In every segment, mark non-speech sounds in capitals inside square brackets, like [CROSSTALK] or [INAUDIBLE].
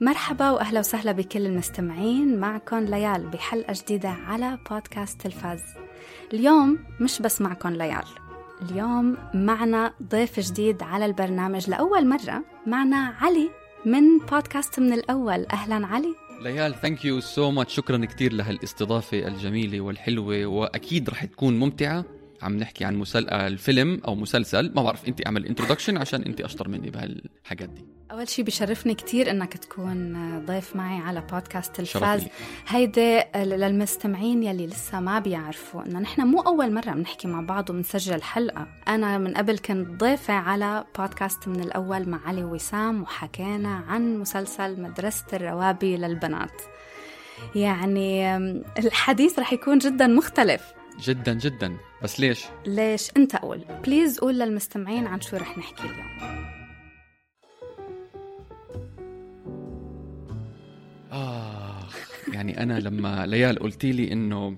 مرحبا وأهلا وسهلا بكل المستمعين معكم ليال بحلقة جديدة على بودكاست تلفاز اليوم مش بس معكم ليال اليوم معنا ضيف جديد على البرنامج لأول مرة معنا علي من بودكاست من الأول. أهلا علي. ليال thank you so much شكرا كثير لهالإستضافة الجميلة والحلوة وأكيد رح تكون ممتعة. عم نحكي عن مسل... الفيلم أو مسلسل. ما بعرف انت أعمل introduction عشان انت أشطر مني بهالحاجات دي. أول شيء بشرفني كثير إنك تكون ضيف معي على بودكاست تلفاز. علي. هيدي للمستمعين يلي لسه ما بيعرفوا إنه نحن مو أول مرة بنحكي مع بعض وبنسجل حلقة. أنا من قبل كنت ضيفة على بودكاست من الأول مع علي وسام وحكينا عن مسلسل مدرسة الروابي للبنات. يعني الحديث رح يكون جدا مختلف. جدا جدا. بس ليش؟ ليش؟ انت قول. please قول للمستمعين عن شو رح نحكي اليوم. آه يعني أنا لما ليال قلتي لي إنه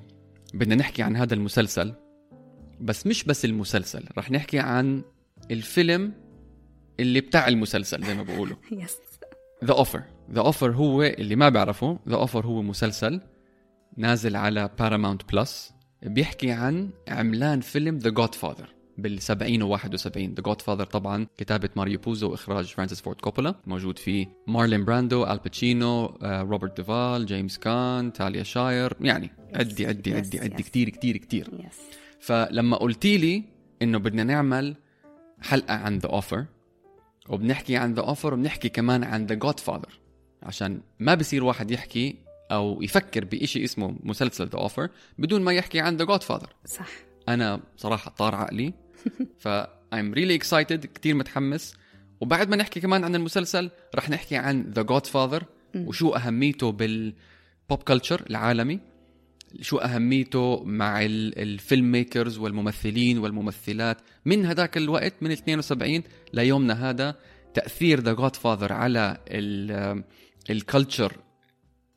بدنا نحكي عن هذا المسلسل بس مش بس المسلسل رح نحكي عن الفيلم اللي بتاع المسلسل زي ما بقولوا. yes The Offer The Offer هو اللي ما بيعرفه The Offer هو مسلسل نازل على Paramount Plus بيحكي عن عملان فيلم The Godfather بال 70 و 71 The Godfather طبعا كتابة ماريو بوزو وإخراج فرانسيس فورد كوبولا موجود فيه مارلون براندو آل باتشينو آه، روبرت ديفال جيمس كان تاليا شاير. يعني عدي عدي yes, عدي عدي. كتير كتير كتير. فلما قلتي لي إنه بدنا نعمل حلقة عن The Offer وبنحكي عن The Offer وبنحكي كمان عن The Godfather عشان ما بصير واحد يحكي أو يفكر بإشي اسمه مسلسل The Offer بدون ما يحكي عن The Godfather صح. أنا صراحة طار عقلي. [LAUGHS] ف I'm really excited كتير متحمس. وبعد ما نحكي كمان عن المسلسل رح نحكي عن The Godfather وشو أهميته بال pop culture العالمي. شو أهميته مع ال- ال filmmakers والممثلين والممثلات. من هذاك الوقت من 72 ليومنا هذا تأثير The Godfather على ال- ال culture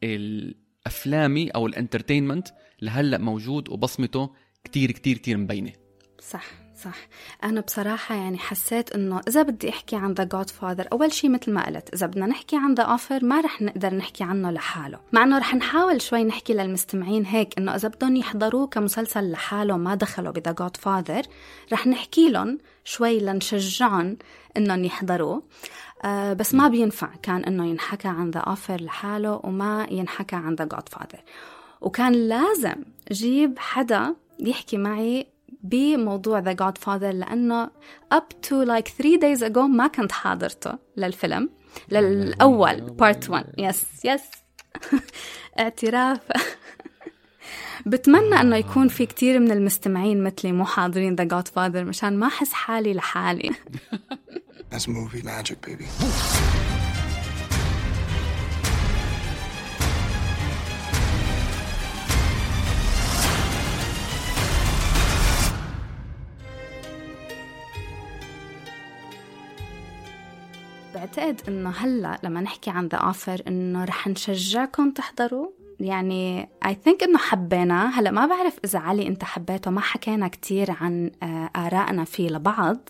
الأفلامي أو ال entertainment لهلا موجود وبصمته كتير كتير كتير مبينة. صح صح. أنا بصراحة يعني حسيت إنه إذا بدي أحكي عن The Godfather أول شيء مثل ما قلت إذا بدنا نحكي عن The Offer ما رح نقدر نحكي عنه لحاله. مع إنه رح نحاول شوي نحكي للمستمعين هيك إنه إذا بدهم يحضروه كمسلسل لحاله ما دخله ب The Godfather رح نحكي لهم شوي لنشجعهم إنهم يحضروه. آه بس ما بينفع كان إنه ينحكى عن The Offer لحاله وما ينحكى عن The Godfather وكان لازم جيب حدا يحكي معي بموضوع The Godfather لأنه up to like 3 days ago ما كنت حاضرته للفيلم للأول part 1 yes yes اعتراف. [LAUGHS] بتمنى إنه يكون في كتير من المستمعين مثلي مو حاضرين The Godfather مشان ما أحس حالي لحالي. [LAUGHS] That's movie magic, baby. بعتقد إنه هلأ لما نحكي عن The Offer إنه رح نشجعكم تحضروا. يعني I think إنه حبيناه هلأ ما بعرف إذا علي أنت حبيته. ما حكينا كتير عن آه، آرائنا فيه لبعض.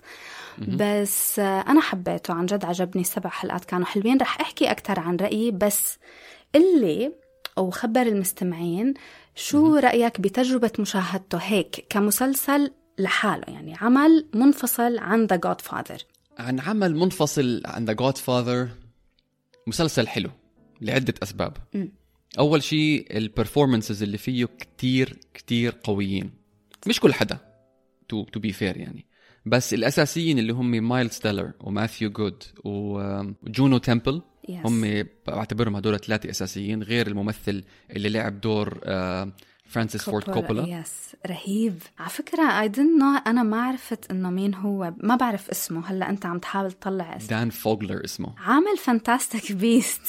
بس أنا حبيته عن جد عجبني السبع حلقات كانوا حلوين. رح أحكي أكثر عن رأيي بس قل لي وخبر المستمعين شو رأيك بتجربة مشاهدته هيك كمسلسل لحاله؟ يعني عمل منفصل عن ذا جود فاذر عن عمل منفصل عن ذا جود فاذر مسلسل حلو لعدة أسباب. مم. أول شيء ال performances اللي فيه كتير كتير قويين. مش كل حدا to to be fair يعني. بس الأساسيين اللي هم مايلز تيلر وماثيو جود وجونو تمبل Yes. هم بعتبرهم هدول ثلاثة أساسيين غير الممثل اللي لعب دور آه، فرانسيس فورد كوبولا yes رهيب. على فكرة I didn't know أنا ما عرفت إنه مين هو. ما بعرف اسمه. هلأ أنت عم تحاول تطلع اسمه. دان فوغلر اسمه. عامل Fantastic Beasts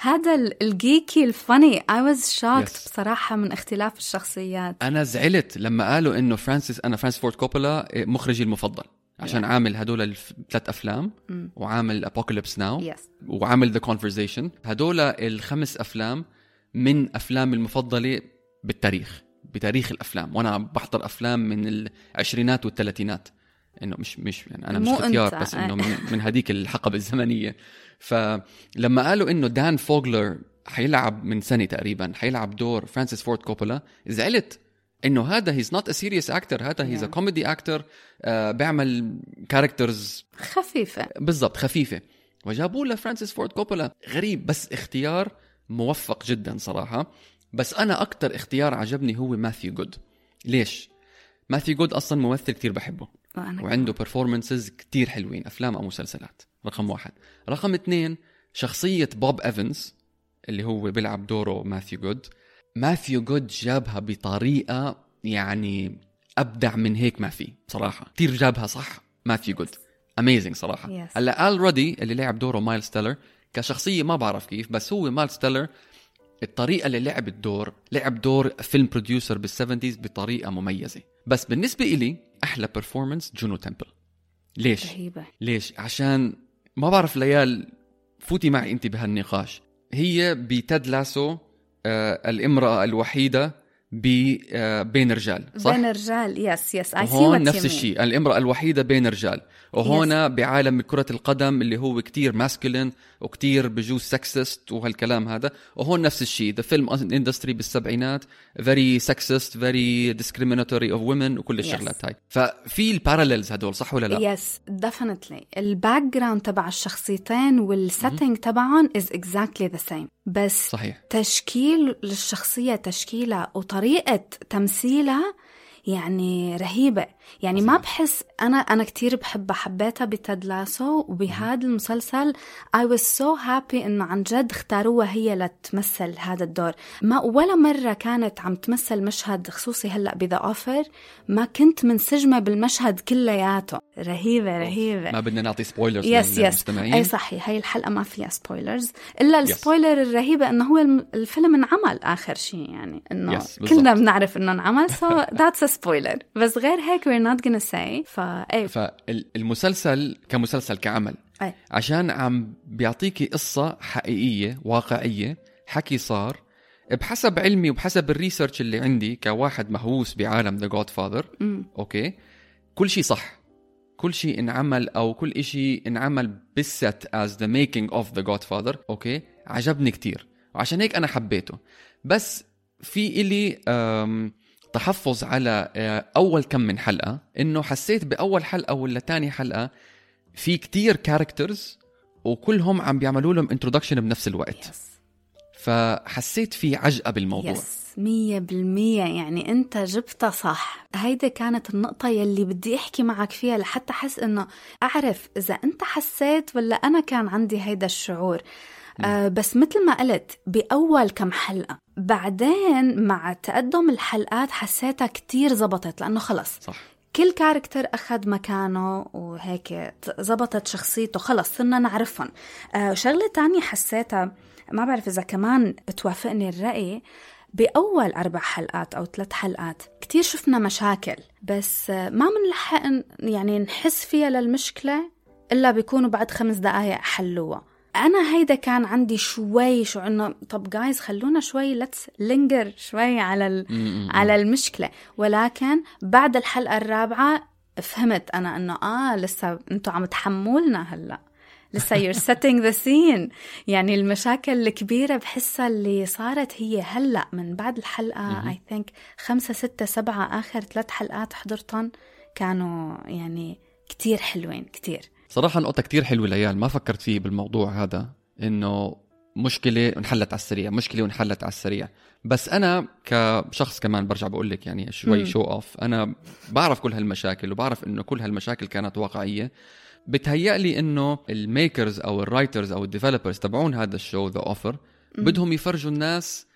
هذا ال- ال geeky ال funny I was shocked Yes. بصراحة من اختلاف الشخصيات. أنا زعلت لما قالوا إنه فرانسيس أنا فرانسيس فورد كوبولا مخرجي المفضل. عشان عامل هدول الثلاث أفلام وعامل Apocalypse Now yes وعامل The Conversation هدول الخمس أفلام من أفلامي المفضلة بالتاريخ بتاريخ الأفلام. وأنا بحضر أفلام من العشرينات والثلاثينات إنه مش مش يعني أنا مش أنت. بس إنه من, من هذيك الحقبة الزمنية. فلما قالوا إنه دان فوغلر حيلعب من سنة تقريبا حيلعب دور فرانسيس فورد كوبولا زعلت إنه هذا he's not a serious actor هذا he's a. comedy actor بيعمل characters خفيفة. بالضبط خفيفة. وجابوا له فرانسيس فورد كوبولا. غريب بس اختيار موفق جدا صراحة. بس أنا أكتر اختيار عجبني هو ماثيو جود. ليش؟ ماثيو جود أصلا ممثل كتير بحبه. وعنده performances كتير حلوين أفلام أو مسلسلات. رقم واحد. رقم اثنين شخصية بوب إيفنز اللي هو بيلعب دوره ماثيو جود. ماثيو جود جابها بطريقة يعني أبدع من هيك ما في صراحة. كتير جابها صح ماثيو جود. amazing صراحة. Yes. هلأ ال رودي اللي لعب دوره مايلز تيلر كشخصية ما بعرف كيف بس هو مايلز تيلر الطريقة اللي لعب الدور لعب دور film producer بال seventies بطريقة مميزة. بس بالنسبة إلي أحلى performance جونو تمبل. ليش؟ رهيبة. ليش؟ عشان ما بعرف ليال فوتي معي أنت بهالنقاش. هي ب Ted Lasso آه الامرأة الوحيدة ب آه بين رجال صح؟ بين الرجال yes yes I see هون نفس الشيء. الامرأة الوحيدة بين رجال. وهون بعالم كرة القدم اللي هو كتير masculine وكتير بجوز sexist وهالكلام هذا. وهون نفس الشيء. The film industry بالسبعينات very sexist very discriminatory of women وكل الشغلات هاي. ففي ال parallels هدول صح ولا لا؟ yes definitely ال background تبع الشخصيتين وال setting تبعهم is exactly the same بس صحيح. تشكيل للشخصية تشكيلها وطريقة تمثيلها يعني رهيبة. يعني ما بحس أنا أنا كتير بحبها حبيتها ب Ted Lasso وبهذا المسلسل. I was so happy إنه عن جد اختاروها هي لتمثل هذا الدور. ما ولا مرة كانت عم تمثل مشهد خصوصي هلأ ب The Offer ما كنت منسجمة بالمشهد كلياته. رهيبة رهيبة. ما بدنا نعطي spoilers yes yes أي صحيح. هي الحلقة ما فيها spoilers إلا ال spoiler الرهيبة إنه هو الم- الفيلم انعمل آخر شيء يعني. إنه Yes، بالضبط. كلنا بنعرف إنه انعمل. so that's a spoiler بس غير هيك we're not gonna say. فاي فالمسلسل كمسلسل كعمل. أي. عشان عم بيعطيكي قصة حقيقية واقعية حكي صار. بحسب علمي وبحسب ال research اللي عندي كواحد مهووس بعالم The Godfather okay? كل شيء صح. كل شيء انعمل أو كل شيء انعمل بالset as the making of The Godfather okay? عجبني كتير. وعشان هيك أنا حبيته. بس في إلي أم، تحفظ على آه، أول كم من حلقة إنه حسيت بأول حلقة ولا تاني حلقة في كتير characters وكلهم عم بيعملوا لهم introduction بنفس الوقت. yes فحسيت في عجقة بالموضوع. يس مية بالمية. يعني أنت جبتها صح. هيدا كانت النقطة يلي بدي أحكي معك فيها لحتى أحس إنه أعرف إذا أنت حسيت ولا أنا كان عندي هيدا الشعور. آه بس مثل ما قلت بأول كم حلقة بعدين مع تقدم الحلقات حسيتها كتير زبطت لأنه خلص. صح. كل كاركتر أخذ مكانه وهيك زبطت شخصيته خلص صرنا نعرفهم. آه شغلة تانية حسيتها ما بعرف إذا كمان بتوافقني الرأي بأول أربع حلقات أو ثلاث حلقات كتير شفنا مشاكل بس ما منلحق ن- يعني نحس فيها للمشكلة إلا بيكونوا بعد خمس دقايق حلوها. أنا هيدا كان عندي شوي شو إنه طب جايز خلونا شوي لتس لينجر شوي على ال... على المشكلة. ولكن بعد الحلقة الرابعة فهمت أنا إنه آه لسه أنتوا عم تحمولنا هلأ. لسه you're [LAUGHS] setting the scene. يعني المشاكل الكبيرة بحسها اللي صارت هي هلأ من بعد الحلقة I think خمسة ستة سبعة آخر ثلاث حلقات حضرتهم كانوا يعني كتير حلوين كتير. صراحة نقطة كتير حلوة ليال ما فكرت فيه بالموضوع هذا إنه مشكلة انحلت على السريع مشكلة وانحلت على السريع. بس أنا كشخص كمان برجع بقول لك يعني شوي. show off أنا بعرف كل هالمشاكل وبعرف إنه كل هالمشاكل كانت واقعية. بتهيألي إنه ال makers أو ال writers أو ال developers تبعون هذا ال show The Offer بدهم يفرجوا الناس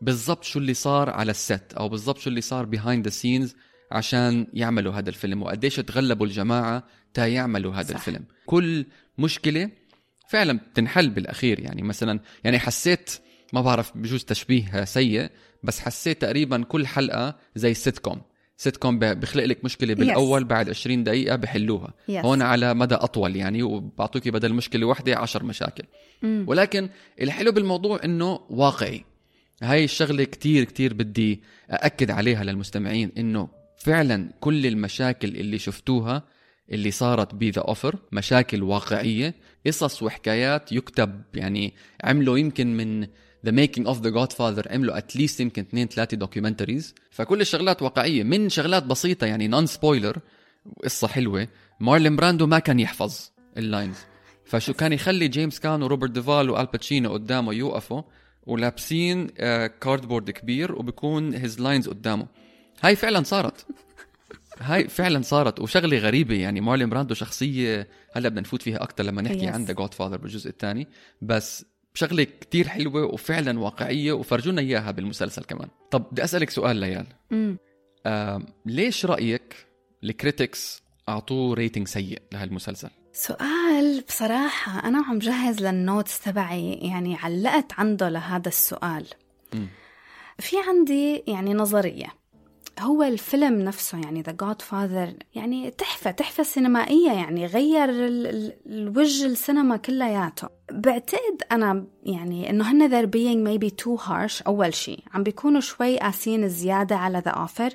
بالضبط شو اللي صار على ال set أو بالضبط شو اللي صار behind the scenes عشان يعملوا هذا الفيلم وقديش تغلبوا الجماعة تا يعملوا هذا صح. الفيلم كل مشكلة فعلا بتنحل بالأخير يعني مثلا يعني حسيت ما بعرف بجوز تشبيه سيء بس حسيت تقريبا كل حلقة زي sitcom sitcom بخلق لك مشكلة بالأول بعد 20 دقيقة بحلوها Yes. هون على مدى أطول يعني وبعطوكي بدل مشكلة واحدة 10 مشاكل مم. ولكن الحلو بالموضوع إنه واقعي هاي الشغلة كتير كتير بدي أأكد عليها للمستمعين إنه فعلا كل المشاكل اللي شفتوها اللي صارت ب The Offer مشاكل واقعية قصص وحكايات يكتب يعني عملوا يمكن من the making of The Godfather عملوا at least يمكن اثنين ثلاثة documentaries فكل الشغلات واقعية من شغلات بسيطة يعني non spoiler قصة حلوة مارلين براندو ما كان يحفظ ال lines فشو كان يخلي جيمس كان وروبرت ديفال وآل باتشينو قدامه يوقفوا ولابسين cardboard كبير وبكون his lines قدامه. هاي فعلا صارت. هاي فعلا صارت. وشغلة غريبة يعني مارلين براندو شخصية هلأ بدنا نفوت فيها أكثر لما نحكي Yes. عن The Godfather بالجزء الثاني. بس شغلة كتير حلوة وفعلا واقعية وفرجونا إياها بالمسلسل كمان. طب بدي أسألك سؤال ليال. آه ليش رأيك ال critics أعطوه rating سيء لهالمسلسل؟ سؤال بصراحة أنا عم جهز لل notes تبعي. يعني علقت عنده لهذا السؤال. مم. في عندي يعني نظرية. هو الفيلم نفسه يعني The Godfather يعني تحفة تحفة سينمائية يعني غير ال- ال- الوجه السينما كلياته. بعتقد أنا يعني إنه هن they're being maybe too harsh أول شيء عم بيكونوا شوي قاسيين زيادة على The Offer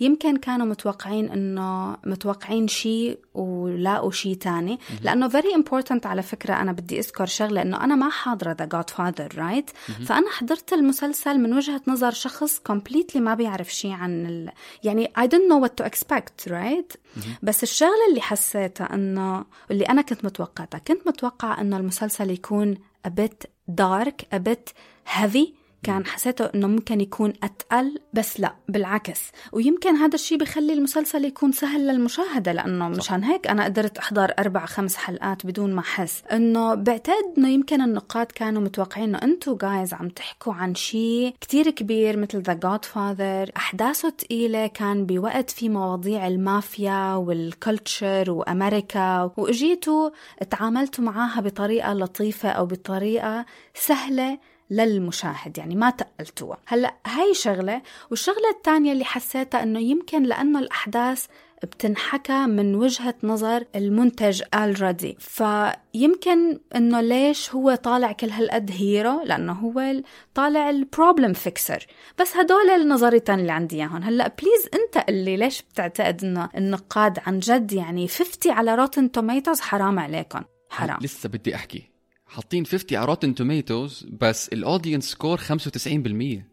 يمكن كانوا متوقعين إنه متوقعين شيء ولاقوا شيء تاني. لأنه very important على فكرة أنا بدي أذكر شغلة إنه أنا ما حاضرة The Godfather right فأنا حضرت المسلسل من وجهة نظر شخص completely ما بيعرف شيء عن ال... يعني I didn't know what to expect right بس الشغلة اللي حسيتها إنه اللي أنا كنت متوقعتها كنت متوقعة إنه المسلسل يكون a bit dark a bit heavy كان حسيته إنه ممكن يكون أتقل بس لا بالعكس. ويمكن هذا الشيء بخلي المسلسل يكون سهل للمشاهدة لأنه مشان هيك أنا قدرت أحضر أربع خمس حلقات بدون ما أحس. إنه بعتقد إنه يمكن النقاد كانوا متوقعين إنه أنتم جايز عم تحكوا عن شيء كتير كبير مثل The Godfather أحداثه ثقيله كان بوقت في مواضيع المافيا وال culture وأمريكا واجيتوا تعاملتوا معاها بطريقة لطيفة أو بطريقة سهلة. للمشاهد يعني ما تقلتوها. هلأ هاي شغلة والشغلة الثانية اللي حسيتها إنه يمكن لأنه الأحداث بتنحكى من وجهة نظر المنتج already. فيمكن إنه ليش هو طالع كل هالقد hero لأنه هو ال- طالع ال problem fixer بس هدول النظريتين اللي عندي إياهم. هلأ please أنت اللي ليش بتعتقد إنه النقاد عن جد يعني 50 على Rotten Tomatoes حرام عليكم؟ حرام. لسه بدي أحكي. حاطين 50 على Rotten Tomatoes بس ال audience score 95%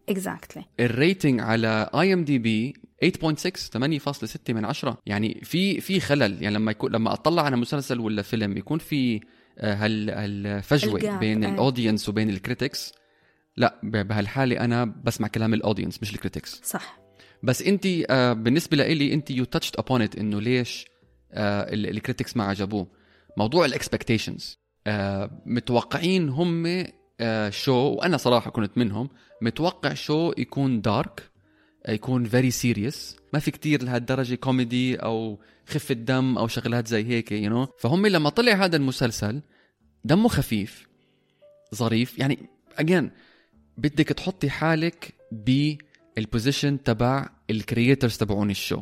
exactly ال rating على IMDb 8.6 8.6 من 10 يعني في في خلل. يعني لما يكون لما أطلع على مسلسل ولا فيلم يكون في آه، هال هالفجوة ال gap، بين. ال audience وبين ال critics لا بهالحالة أنا بسمع كلام ال audience مش ال critics صح. بس انت آه، بالنسبة لإلي انت you touched upon it إنه ليش آه، ال- ال critics ما عجبوه موضوع ال expectations متوقعين هم آه، شو وأنا صراحة كنت منهم متوقع شو يكون dark يكون very serious ما في كتير لهالدرجة كوميدي أو خفة دم أو شغلات زي هيك you you know? فهم لما طلع هذا المسلسل دمه خفيف ظريف. يعني again بدك تحطي حالك بال position تبع ال creators تبعون ال show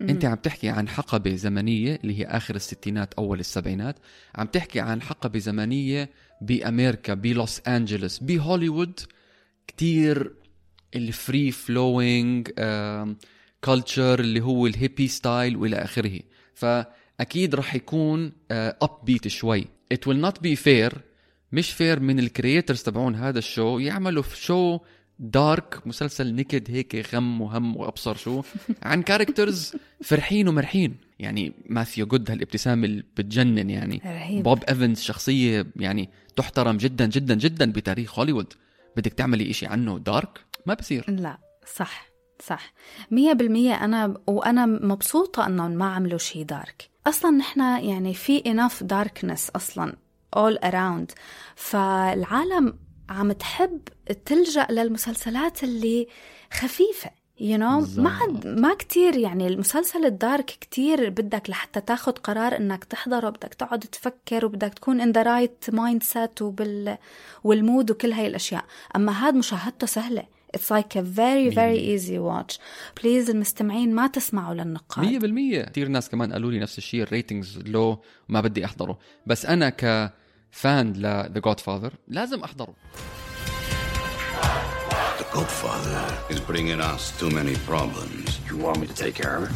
أنت عم تحكي عن حقبة زمنية اللي هي آخر الستينات أول السبعينات. عم تحكي عن حقبة زمنية بأمريكا بلوس أنجلوس بهوليوود. كتير ال free flowing culture اللي هو ال hippie style وإلى آخره. فأكيد رح يكون upbeat شوي. It will not be fair. مش fair من ال creators تبعون هذا ال show يعملوا في show dark مسلسل نكد هيك غم وهم وأبصر شو عن characters فرحين ومرحين. يعني ماثيو جود هالابتسامه اللي بتجنن يعني. رهيب. بوب إيفنز شخصية يعني تحترم جدا جدا جدا بتاريخ هوليوود. بدك تعملي إشي عنه dark؟ ما بصير. لا صح صح. مية بالمية أنا وأنا مبسوطة أنهم ما عملوا شي dark. أصلا نحن يعني في enough darkness أصلا all around. فالعالم عم تحب تلجأ للمسلسلات اللي خفيفة you know ما عاد ما كتير يعني المسلسل ال dark كتير بدك لحتى تاخد قرار إنك تحضره بدك تقعد تفكر وبدك تكون in the right mindset وبال وال mood وكل هاي الأشياء. أما هاد مشاهدته سهلة. It's like a very very easy watch. please المستمعين ما تسمعوا للنقاد. مية بالمية. كثير ناس كمان قالوا لي نفس الشيء ال ratings لو ما بدي أحضره. بس أنا ك fan ل The Godfather لازم أحضره The Godfather is bringing us too many problems. You want me to take care of her?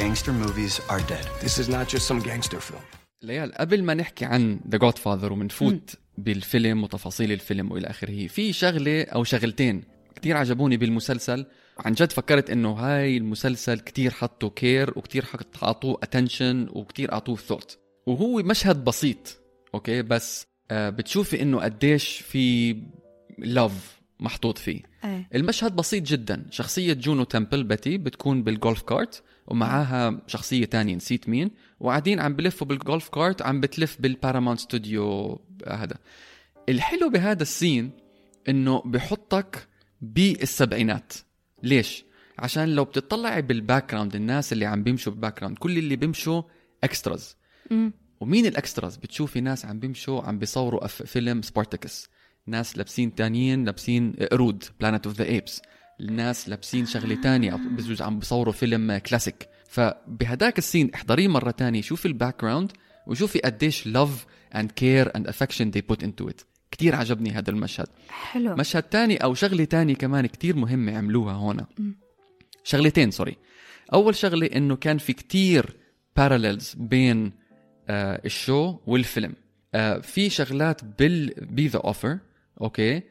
Gangster movies are dead. This is not just some gangster film. ليال قبل ما نحكي عن The Godfather ومنفوت بالفيلم وتفاصيل الفيلم وإلى آخره في شغلة أو شغلتين كتير عجبوني بالمسلسل عن جد فكرت إنه هاي المسلسل كتير حطوا care وكتير حط- اعطوه attention وكتير أعطوه ثوت وهو مشهد بسيط أوكي؟ بس آه بتشوفي إنه قديش في love محطوط فيه. إيه. المشهد بسيط جدا. شخصية جونو تمبل بتي بتكون بال golf cart ومعاها شخصية تانية نسيت مين وقاعدين عم بلفوا بال golf cart عم بتلف بال Paramount studio هذا. الحلو بهذا ال scene إنه بحطك بالسبعينات. ليش؟ عشان لو بتطلعي بال background الناس اللي عم بيمشوا بال background كل اللي بيمشوا extras ومين ال extras بتشوفي ناس عم بيمشوا عم بيصوروا فيلم Spartacus ناس لابسين تانيين لابسين قرود Planet of the Apes الناس لابسين شغلة تانية بجوز عم بيصوروا فيلم كلاسيك فبهداك ال scene احضريه مرة تانية شوفي ال background وشوفي قديش love and care and affection they put into it. كتير عجبني هذا المشهد. حلو. مشهد تاني أو شغلة تانية كمان كتير مهمة عملوها هون. شغلتين sorry أول شغلة إنه كان في كتير parallels بين ال show والفيلم. آه في شغلات بال بي The Offer أوكي؟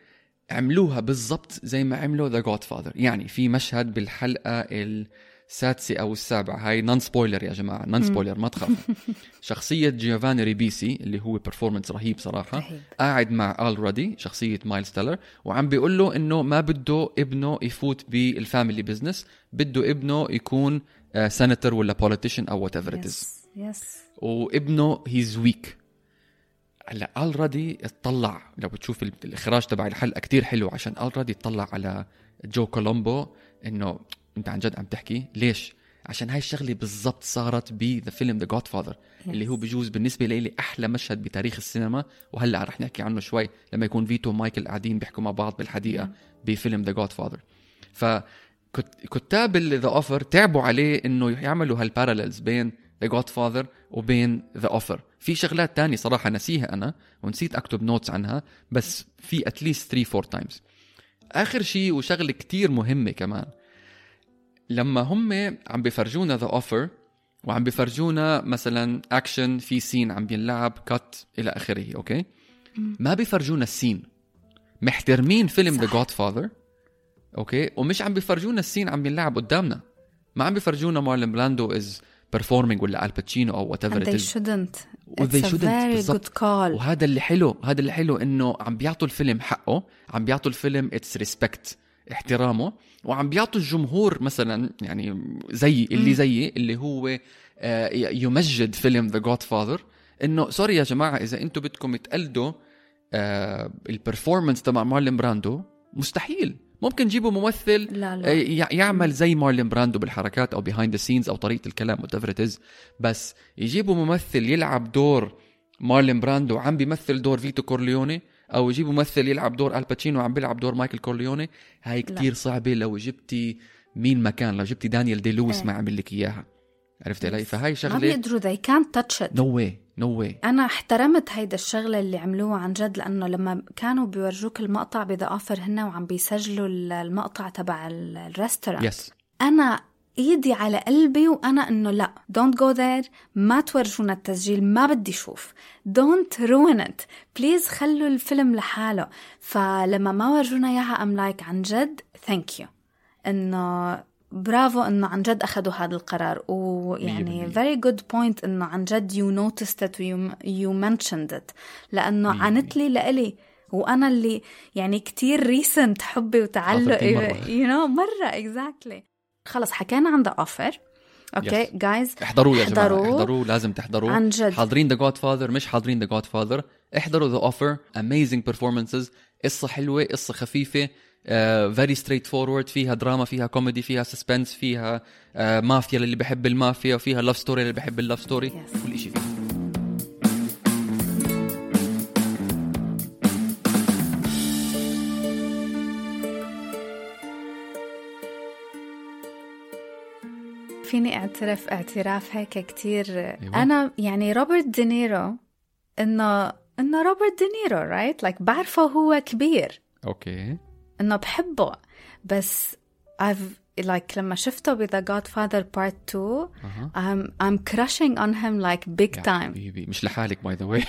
عملوها بالضبط زي ما عملوا The Godfather يعني في مشهد بالحلقة السادسة أو السابعة. هاي non spoiler يا جماعة non spoiler ما تخافوا. [LAUGHS] شخصية جيوفاني ريبيسي اللي هو performance رهيب صراحة. قاعد مع Al Ruddy شخصية مايلز تيلر وعم بيقول له إنه ما بده ابنه يفوت بال family business بده ابنه يكون سنتر ولا politician أو whatever yes وابنه he's weak هلا Al Ruddy اطلع لو بتشوف ال- الإخراج تبع الحلقة كتير حلو عشان Al Ruddy اطلع على جو كولومبو إنه أنت عن جد عم تحكي. ليش؟ عشان هاي الشغلة بالضبط صارت ب the فيلم The Godfather اللي هو بجوز بالنسبة لي أحلى مشهد بتاريخ السينما. وهلأ رح نحكي عنه شوي لما يكون فيتو ومايكل قاعدين بيحكوا مع بعض بالحديقة بفيلم The Godfather ف كت- كتاب The Offer تعبوا عليه إنه يعملوا هال parallels بين The Godfather وبين The Offer في شغلات تانية صراحة نسيها أنا ونسيت أكتب notes عنها بس في at least 3 4 times آخر شيء وشغلة كتير مهمة كمان. لما هم عم بيفرجونا The Offer وعم بيفرجونا مثلا اكشن في scene عم بينلعب cut إلى آخره أوكي ما بيفرجونا ال scene محترمين فيلم The. Godfather أوكي ومش عم بيفرجونا ال scene عم بينلعب قدامنا. ما عم بيفرجونا مارلين براندو is performing ولا الباتشينو أو whatever they shouldn't. و they it's a shouldn't. very good call. وهذا اللي حلو هذا اللي حلو إنه عم بيعطوا الفيلم حقه عم بيعطوا الفيلم its respect احترامه. وعم بيعطوا الجمهور مثلا يعني زي اللي زيي اللي هو آه، يمجد فيلم The Godfather إنه sorry يا جماعة إذا أنتم بدكم تقلدوا آه، ال performance تبع مارلين براندو مستحيل. ممكن جيبوا ممثل لا آه، لا يع- يعمل زي مارلين براندو بالحركات أو behind the scenes أو طريقة الكلام what بس يجيبوا ممثل يلعب دور مارلين براندو عم بيمثل دور فيتو كورليوني أو يجيبوا ممثل يلعب دور الباتشينو عم بيلعب دور مايكل كورليوني. هاي كتير صعبة لو جبتي مين مكان لو جبتي دانيال دي لويس إيه. ما عمل لك إياها. عرفت علي؟ فهاي ما شغله بيقدروا they can't touch it. نو واي نو واي أنا احترمت هيدا الشغلة اللي عملوها عن جد لأنه لما كانوا بيورجوك المقطع ب The Offer هن وعم بيسجلوا ال- المقطع تبع ال- ال restaurant yes أنا إيدي على قلبي وأنا إنه لا don't go there ما تورجونا التسجيل ما بدي أشوف don't ruin it please خلوا الفيلم لحاله. فلما ما ورجونا إياها I'm like عن جد thank you إنه برافو إنه عن جد أخذوا هذا القرار. ويعني very good point إنه عن جد you noticed it you, you mentioned it. لأنه عنت لي لإلي. وأنا اللي يعني كتير recent حبي وتعلقي [LAUGHS] you know مرة exactly. خلص حكينا عن The Offer Okay. guys احضروه يا جماعة. احضروه. لازم تحضروه. عن جد. حاضرين The Godfather مش حاضرين The Godfather احضروا The Offer amazing performances قصة حلوة قصة خفيفة. very straightforward فيها دراما فيها كوميدي فيها suspense فيها uh, مافيا للي بحب المافيا وفيها love story للي بحب ال love story Yes. كل شيء فيها. فيني أعترف اعتراف هيك كتير. أيوة. أنا يعني روبرت دينيرو إنه إنه روبرت دينيرو right like بعرفه هو كبير. okay. إنه بحبه. بس I've like لما شفته ب The Godfather Part 2 أها. I'm I'm crushing on him like big time. حبيبي مش لحالك by the way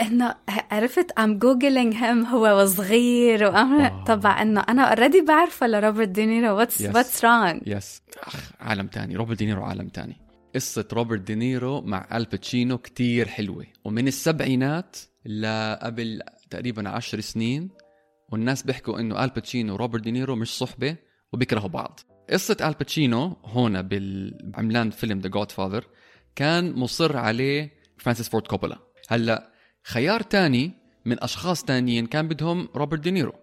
إنه عرفت I'm googling him. هو وصغير وأنا طبعا إنه أنا already بعرفه لروبرت دينيرو. What's Yes. what's wrong? Yes أخ عالم تاني. روبرت دينيرو عالم تاني. قصة روبرت دينيرو مع الباتشينو كتير حلوة. ومن السبعينات لقبل تقريبا عشر سنين والناس بيحكوا إنه الباتشينو وروبرت دينيرو مش صحبة وبيكرهوا بعض. قصة الباتشينو هون بالعملان فيلم The Godfather كان مصر عليه فرانسيس فورد كوبولا. هلأ خيار تاني من أشخاص تانيين كان بدهم روبرت دينيرو.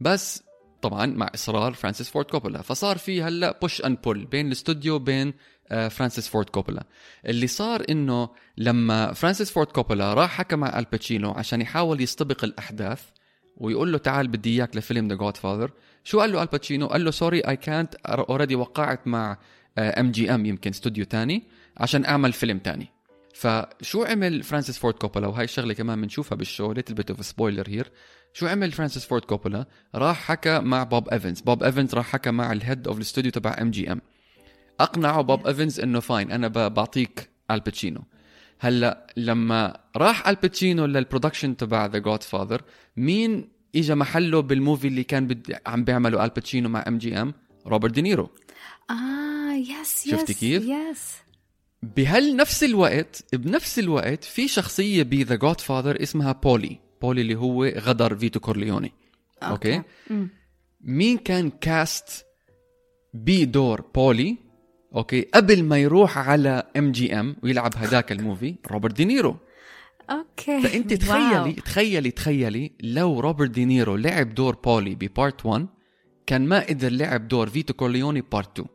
بس طبعا مع إصرار فرانسيس فورد كوبولا. فصار في هلأ push and pull بين الاستوديو بين آه، فرانسيس فورد كوبولا. اللي صار إنه لما فرانسيس فورد كوبولا راح حكى مع الباتشينو عشان يحاول يستبق الأحداث ويقول له تعال بدي إياك لفيلم The Godfather شو قال له الباتشينو قال له سوري اي كانت اوريدي وقعت مع MGM يمكن استوديو تاني عشان أعمل فيلم تاني. فشو عمل فرانسيس فورد كوبولا؟ وهي الشغلة كمان بنشوفها بال show. little bit of spoiler here شو عمل فرانسيس فورد كوبولا؟ راح حكى مع بوب ايفنز بوب ايفنز راح حكى مع ال head of الاستوديو تبع MGM أقنعه بوب ايفنز إنه fine أنا بعطيك الباتشينو هلا لما راح الباتشينو لل production تبع The Godfather مين اجى محله بال movie اللي كان بد... عم بيعمله الباتشينو مع MGM روبرت دينيرو آه yes yes شفتي كيف؟ yes بهالنفس الوقت بنفس الوقت في شخصية ب The Godfather اسمها بولي بولي اللي هو غدر فيتو كورليوني. Okay. أمم. مين كان cast بدور بولي okay. قبل ما يروح على MGM ويلعب هداك ال movie روبرت دينيرو. Okay. فأنت wow. تخيلي تخيلي تخيلي لو روبرت دينيرو لعب دور بولي ب Part 1 كان ما قدر لعب دور فيتو كورليوني Part 2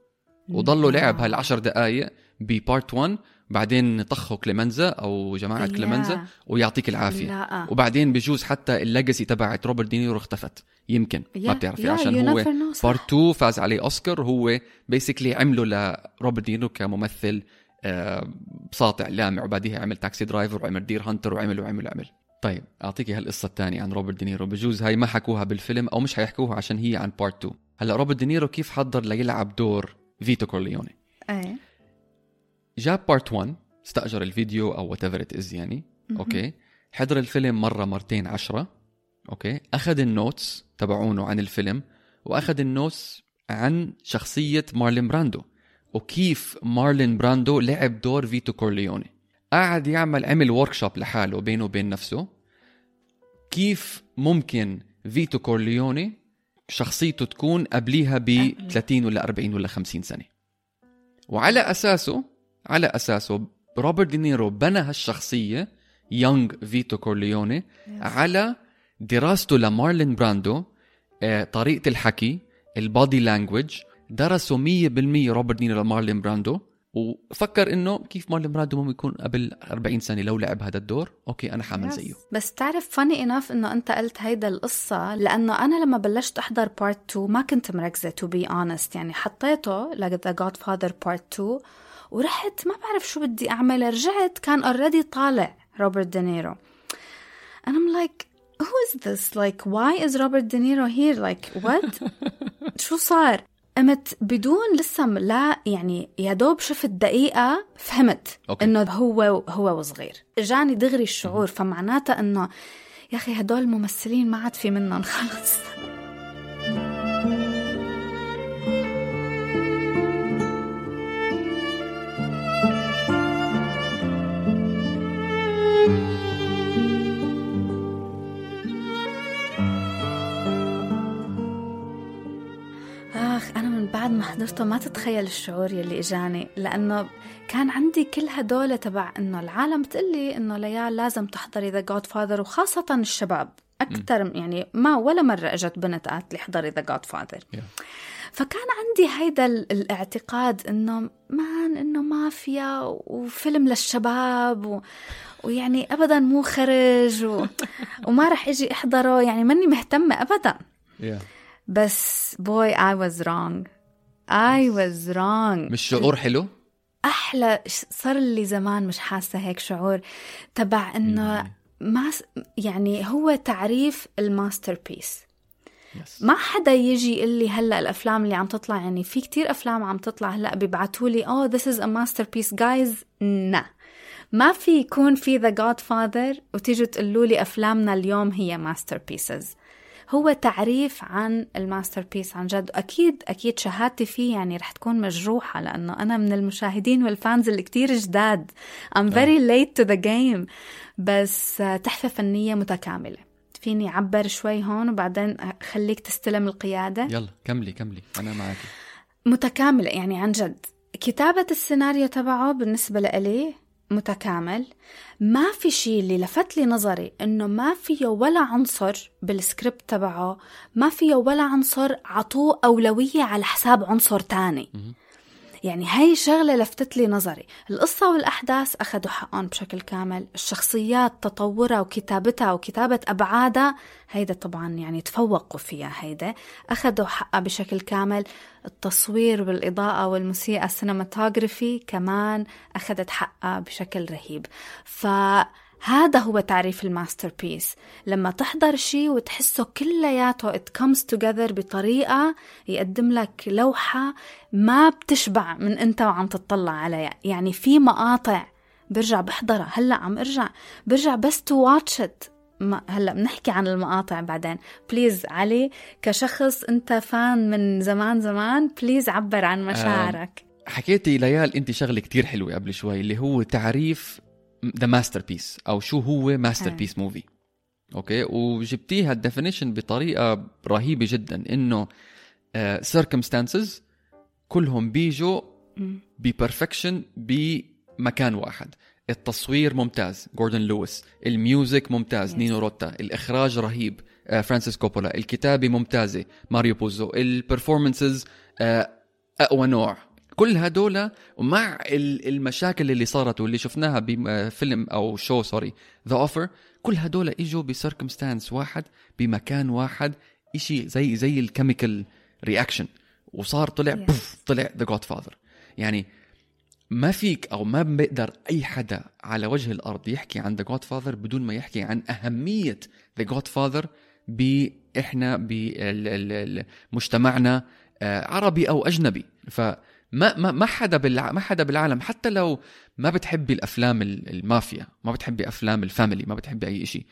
وضلوا لعب هالعشر دقائق ب Part 1 بعدين طخوا كليمنزا أو جماعة يا. كليمنزا ويعطيك العافية. لا. وبعدين بجوز حتى ال legacy تبعت روبرت دينيرو اختفت. يمكن ما يا- بتعرفي يا، عشان هو. Part 2 فاز عليه أوسكار. هو basically عمله لروبرت دينيرو كممثل آه، ساطع لامع وبعديها عمل Taxi Driver وعمل Deer Hunter وعمل وعمل وعمل. طيب اعطيكي هالقصة الثانية عن روبرت دينيرو. بجوز هاي ما حكوها بالفيلم أو مش حيحكوها عشان هي عن Part 2 هلا روبرت دينيرو كيف حضر ليلعب دور فيتو كورليوني؟ إيه. جاب Part 1 استأجر الفيديو أو whatever it is يعني okay. حضر الفيلم مرة مرتين عشرة okay. أخذ ال notes تبعونه عن الفيلم وأخذ ال notes عن شخصية مارلين براندو وكيف مارلين براندو لعب دور فيتو كورليوني. قعد يعمل عمل workshop لحاله بينه وبين نفسه كيف ممكن فيتو كورليوني شخصيته تكون قبليها ب 30 ولا 40 ولا 50 سنة. وعلى أساسه على أساسه روبرت دينيرو بنى هالشخصية young فيتو كورليوني على دراسته لمارلين براندو آه، طريقة الحكي ال body language درسوا 100% روبرت دينيرو لمارلين براندو. وفكر إنه كيف مارلين براندو ممكن يكون قبل 40 سنة لو لعب هذا الدور. Okay أنا حامل زيه. بس تعرف funny enough إنه أنت قلت هيدا القصة لأنه أنا لما بلشت أحضر Part 2 ما كنت مركزة to be honest يعني حطيته ل The Godfather Part 2 ورحت ما بعرف شو بدي أعمل رجعت كان already طالع روبرت دينيرو. And I'm like who is this? Like why is Robert De Niro here? Like what? [LAUGHS] شو صار؟ قمت بدون لسه لا يعني يا دوب شفت دقيقة فهمت okay. إنه هو هو وصغير اجاني دغري الشعور فمعناتها إنه يا أخي هدول الممثلين ما عاد في منهم خلص بعد ما حضرته ما تتخيل الشعور يلي إجاني لأنه كان عندي كل هدول تبع إنه العالم بتقلي إنه ليال لازم تحضري The Godfather وخاصة الشباب. أكثر يعني ما ولا مرة إجت بنت قالت لي احضري The Godfather. فكان عندي هيدا ال- الاعتقاد إنه مان إنه مافيا وفيلم للشباب و... ويعني ابدا مو خرج و... [LAUGHS] وما رح إجي أحضره يعني ماني مهتمة ابدا. Yeah. بس boy I was wrong. I was wrong. مش شعور حلو؟ أحلى صار لي زمان مش حاسة هيك شعور. تبع إنه ما يعني هو تعريف ال masterpiece Yes. ما حدا يجي يقول لي هلأ الأفلام اللي عم تطلع يعني في كتير أفلام عم تطلع هلأ بيبعتوا لي oh this is a masterpiece guys نا. ما في يكون في The Godfather وتيجوا تقولوا لي أفلامنا اليوم هي masterpieces هو تعريف عن ال masterpiece عن جد. أكيد أكيد شهادتي فيه يعني رح تكون مجروحة لأنه أنا من المشاهدين وال fans اللي كتير جداد. I'm very late to the game بس تحفة فنية متكاملة. فيني أعبر شوي هون وبعدين خليك تستلم القيادة. يلا كملي كملي. أنا معك. متكاملة يعني عن جد. كتابة السيناريو تبعه بالنسبة لإلي متكامل. ما في شيء اللي لفت لي نظري إنه ما فيه ولا عنصر بالسكريبت تبعه ما فيه ولا عنصر عطوه أولوية على حساب عنصر تاني. يعني هاي شغلة لفتت لي نظري. القصة والأحداث أخذوا حقهم بشكل كامل. الشخصيات تطورها وكتابتها وكتابة أبعادها هيدا طبعا يعني تفوقوا فيها هيدا. أخذوا حقها بشكل كامل. التصوير والإضاءة والموسيقى ال cinematography كمان أخذت حقها بشكل رهيب. ف هذا هو تعريف ال masterpiece لما تحضر شيء وتحسه كلياته it comes together بطريقة يقدم لك لوحة ما بتشبع من أنت وعم تطلع عليها. يعني في مقاطع برجع بحضرها. هلأ عم ارجع. برجع بس to watch it هلأ بنحكي عن المقاطع بعدين. please علي كشخص أنت fan من زمان زمان please عبر عن مشاعرك. حكيتي ليال أنت شغلة كتير حلوة قبل شوي اللي هو تعريف the masterpiece أو شو هو ماستر آه. piece movie okay؟ وجبتيها ال definition بطريقة رهيبة جدا إنه circumstances كلهم بيجوا ب perfection بمكان واحد. التصوير ممتاز جوردن ويليس ال music ممتاز. نينو روتا. الإخراج رهيب آه، فرانسيس كوبولا. الكتابة ممتازة ماريو بوزو. ال performances آه، أقوى نوع. كل هدول ومع ال- المشاكل اللي صارت واللي شفناها بفيلم أو شو sorry The Offer كل هدول إجوا ب circumstance واحد بمكان واحد إشي زي زي ال chemical reaction وصار طلع Yes. بوف طلع The Godfather يعني ما فيك أو ما بيقدر أي حدا على وجه الأرض يحكي عن The Godfather بدون ما يحكي عن أهمية The Godfather باحنا بمجتمعنا عربي أو أجنبي. فما ما ما حدا بالع... ما حدا بالعالم. حتى لو ما بتحبي الأفلام ال- المافيا ما بتحبي أفلام ال family ما بتحبي أي شيء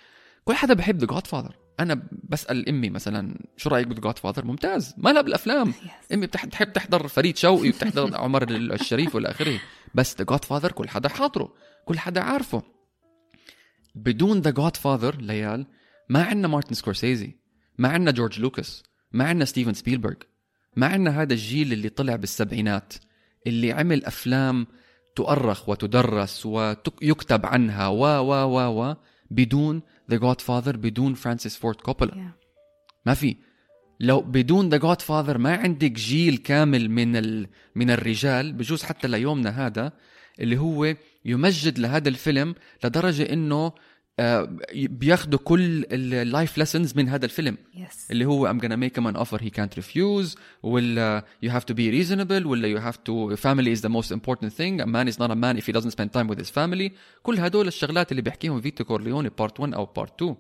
كل حدا بحب The Godfather أنا بسأل أمي مثلا شو رأيك ب The Godfather ممتاز ما لها بالأفلام. [LAUGHS] أمي بتح- بتحب تحضر فريد شوقي وبتحضر [LAUGHS] عمر الشريف والى آخره. بس The Godfather كل حدا حاضره كل حدا عارفه. بدون The Godfather ليال ما عندنا مارتن سكورسيزي ما عندنا جورج لوكاس ما عندنا ستيفن سبيلبرغ. ما عندنا هذا الجيل اللي طلع بالسبعينات اللي عمل أفلام تؤرخ وتدرس ويكتب عنها و و و و بدون The Godfather بدون فرانسيس فورد كوبولا Yeah. ما في لو بدون The Godfather ما عندك جيل كامل من ال... من الرجال بجوز حتى ليومنا هذا اللي هو يمجد لهذا الفيلم لدرجة إنه بياخدوا كل ال life lessons من هذا الفيلم. Yes. اللي هو I'm gonna make him an offer he can't refuse. ولا you have to be reasonable. ولا you have to family is the most important thing. A man is not a man if he doesn't spend time with his family. كل هدول الشغلات اللي بيحكيهم فيتو كورليوني part 1 أو part 2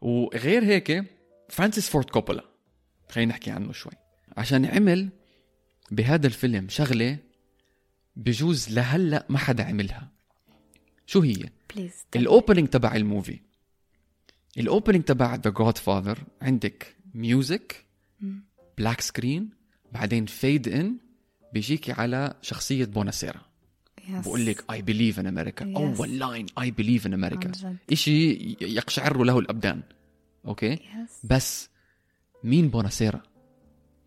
وغير هيك فرانسيس فورد كوبولا. خلينا نحكي عنه شوي. عشان عمل بهذا الفيلم شغلة بجوز لهلأ ما حدا عملها. شو هي؟ Please. ال opening تبع ال movie ال opening تبع The Godfather عندك music black screen بعدين fade in بيجيكي على شخصية بوناسيرا Yes. بقول لك I believe in America. أول line I believe in America. إشي يقشعر له الأبدان أوكي Yes. بس مين بوناسيرا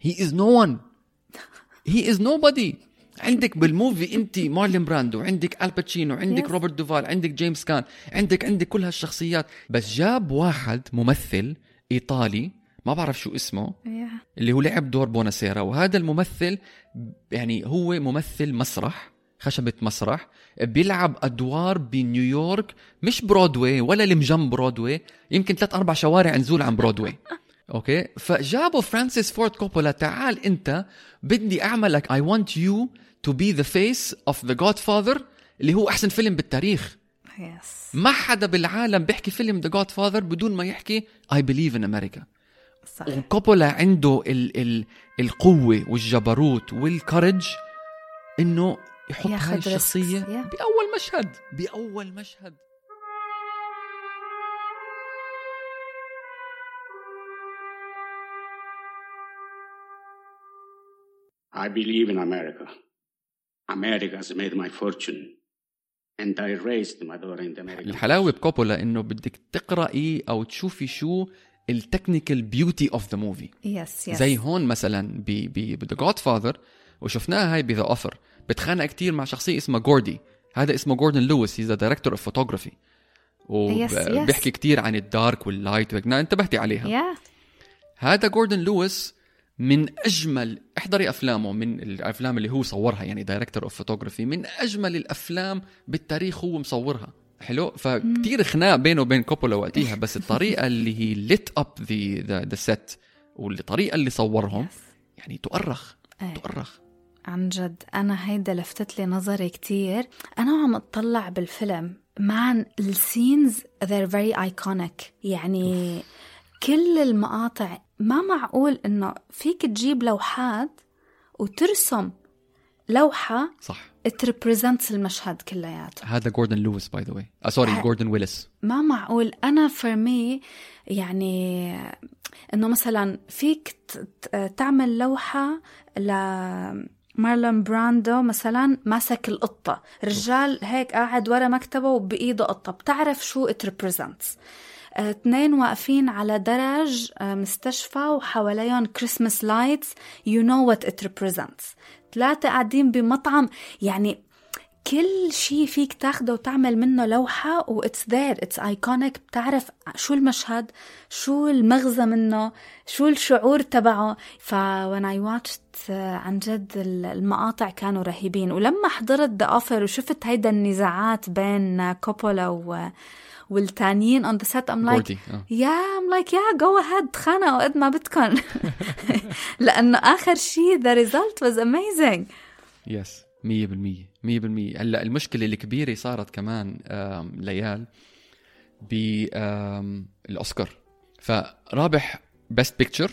he is no one he is nobody عندك بال movie انت مارلون براندو عندك آل باتشينو عندك Yes. روبرت دوفال عندك جيمس كان عندك عندك كل هالشخصيات بس جاب واحد ممثل إيطالي ما بعرف شو اسمه Yeah. اللي هو لعب دور بوناسيرا وهذا الممثل يعني هو ممثل مسرح خشبة مسرح بيلعب أدوار بنيويورك مش برودواي ولا اللي مجنب برودواي يمكن ثلاث أربع شوارع نزول عن برودواي [LAUGHS] okay فجابوا فرانسيس فورد كوبولا تعال أنت بدي أعملك I want you to be the face of the Godfather اللي هو أحسن فيلم بالتاريخ Yes. ما حدا بالعالم بيحكي فيلم The Godfather بدون ما يحكي I believe in America صح وكوبولا عنده ال ال القوة والجبروت وال courage إنه يحط هاي risks. الشخصية Yeah. بأول مشهد بأول مشهد I believe in America. America has made my fortune. And I raised my daughter in the American الحلاوة بكوبولا إنه بدك تقرأي أو تشوفي شو ال technical beauty of the movie Yes yes زي هون مثلا ب ب The Godfather وشفناها هاي ب The Offer بتخانق كتير مع شخصية اسمها جوردي هذا اسمه جوردن لويس he's the director of photography Yes, yes. وبيحكي كتير عن الدارك واللايت وهيك. انتبهتي عليها. Yeah هذا جوردن لويس من أجمل احضري أفلامه من الأفلام اللي هو صورها يعني director of photography من أجمل الأفلام بالتاريخ هو مصورها. حلو؟ فكتير خناق بينه وبين كوبولا وقتها بس الطريقة [LAUGHS] اللي هي lit up the the set والطريقة اللي صورهم يعني تؤرخ. تؤرخ. عن جد أنا هيدا لفتت لي نظري كتير. أنا وعم أطلع بالفيلم man ال scenes they're very iconic. يعني كل المقاطع ما معقول إنه فيك تجيب لوحات وترسم لوحة صح. Represents المشهد كلياته. هذا جوردن لويس by the way sorry جوردن ويلس ما معقول. أنا for me يعني إنه مثلا فيك تعمل لوحة ل مارلون براندو مثلا ماسك القطة. رجال هيك قاعد ورا مكتبه وبإيده قطة. بتعرف شو it represents. آه، اثنين واقفين على درج آه، مستشفى وحواليهم Christmas lights you know what it represents. ثلاثة قاعدين بمطعم. يعني كل شيء فيك تاخده وتعمل منه لوحة و it's there. It's iconic. بتعرف شو المشهد شو المغزى منه شو الشعور تبعه. ف when I watched آه، عن جد ال- المقاطع كانوا رهيبين. ولما حضرت The Offer وشفت هيدا النزاعات بين آه، كوبولا و والتانيين on the set I'm like جوردي آه. يا I'm like yeah go ahead تخانقوا قد ما بدكم لأنه آخر شيء the result was amazing. Yes 100% 100% هلأ المشكلة الكبيرة صارت كمان ليال بالاوسكار فرابح best picture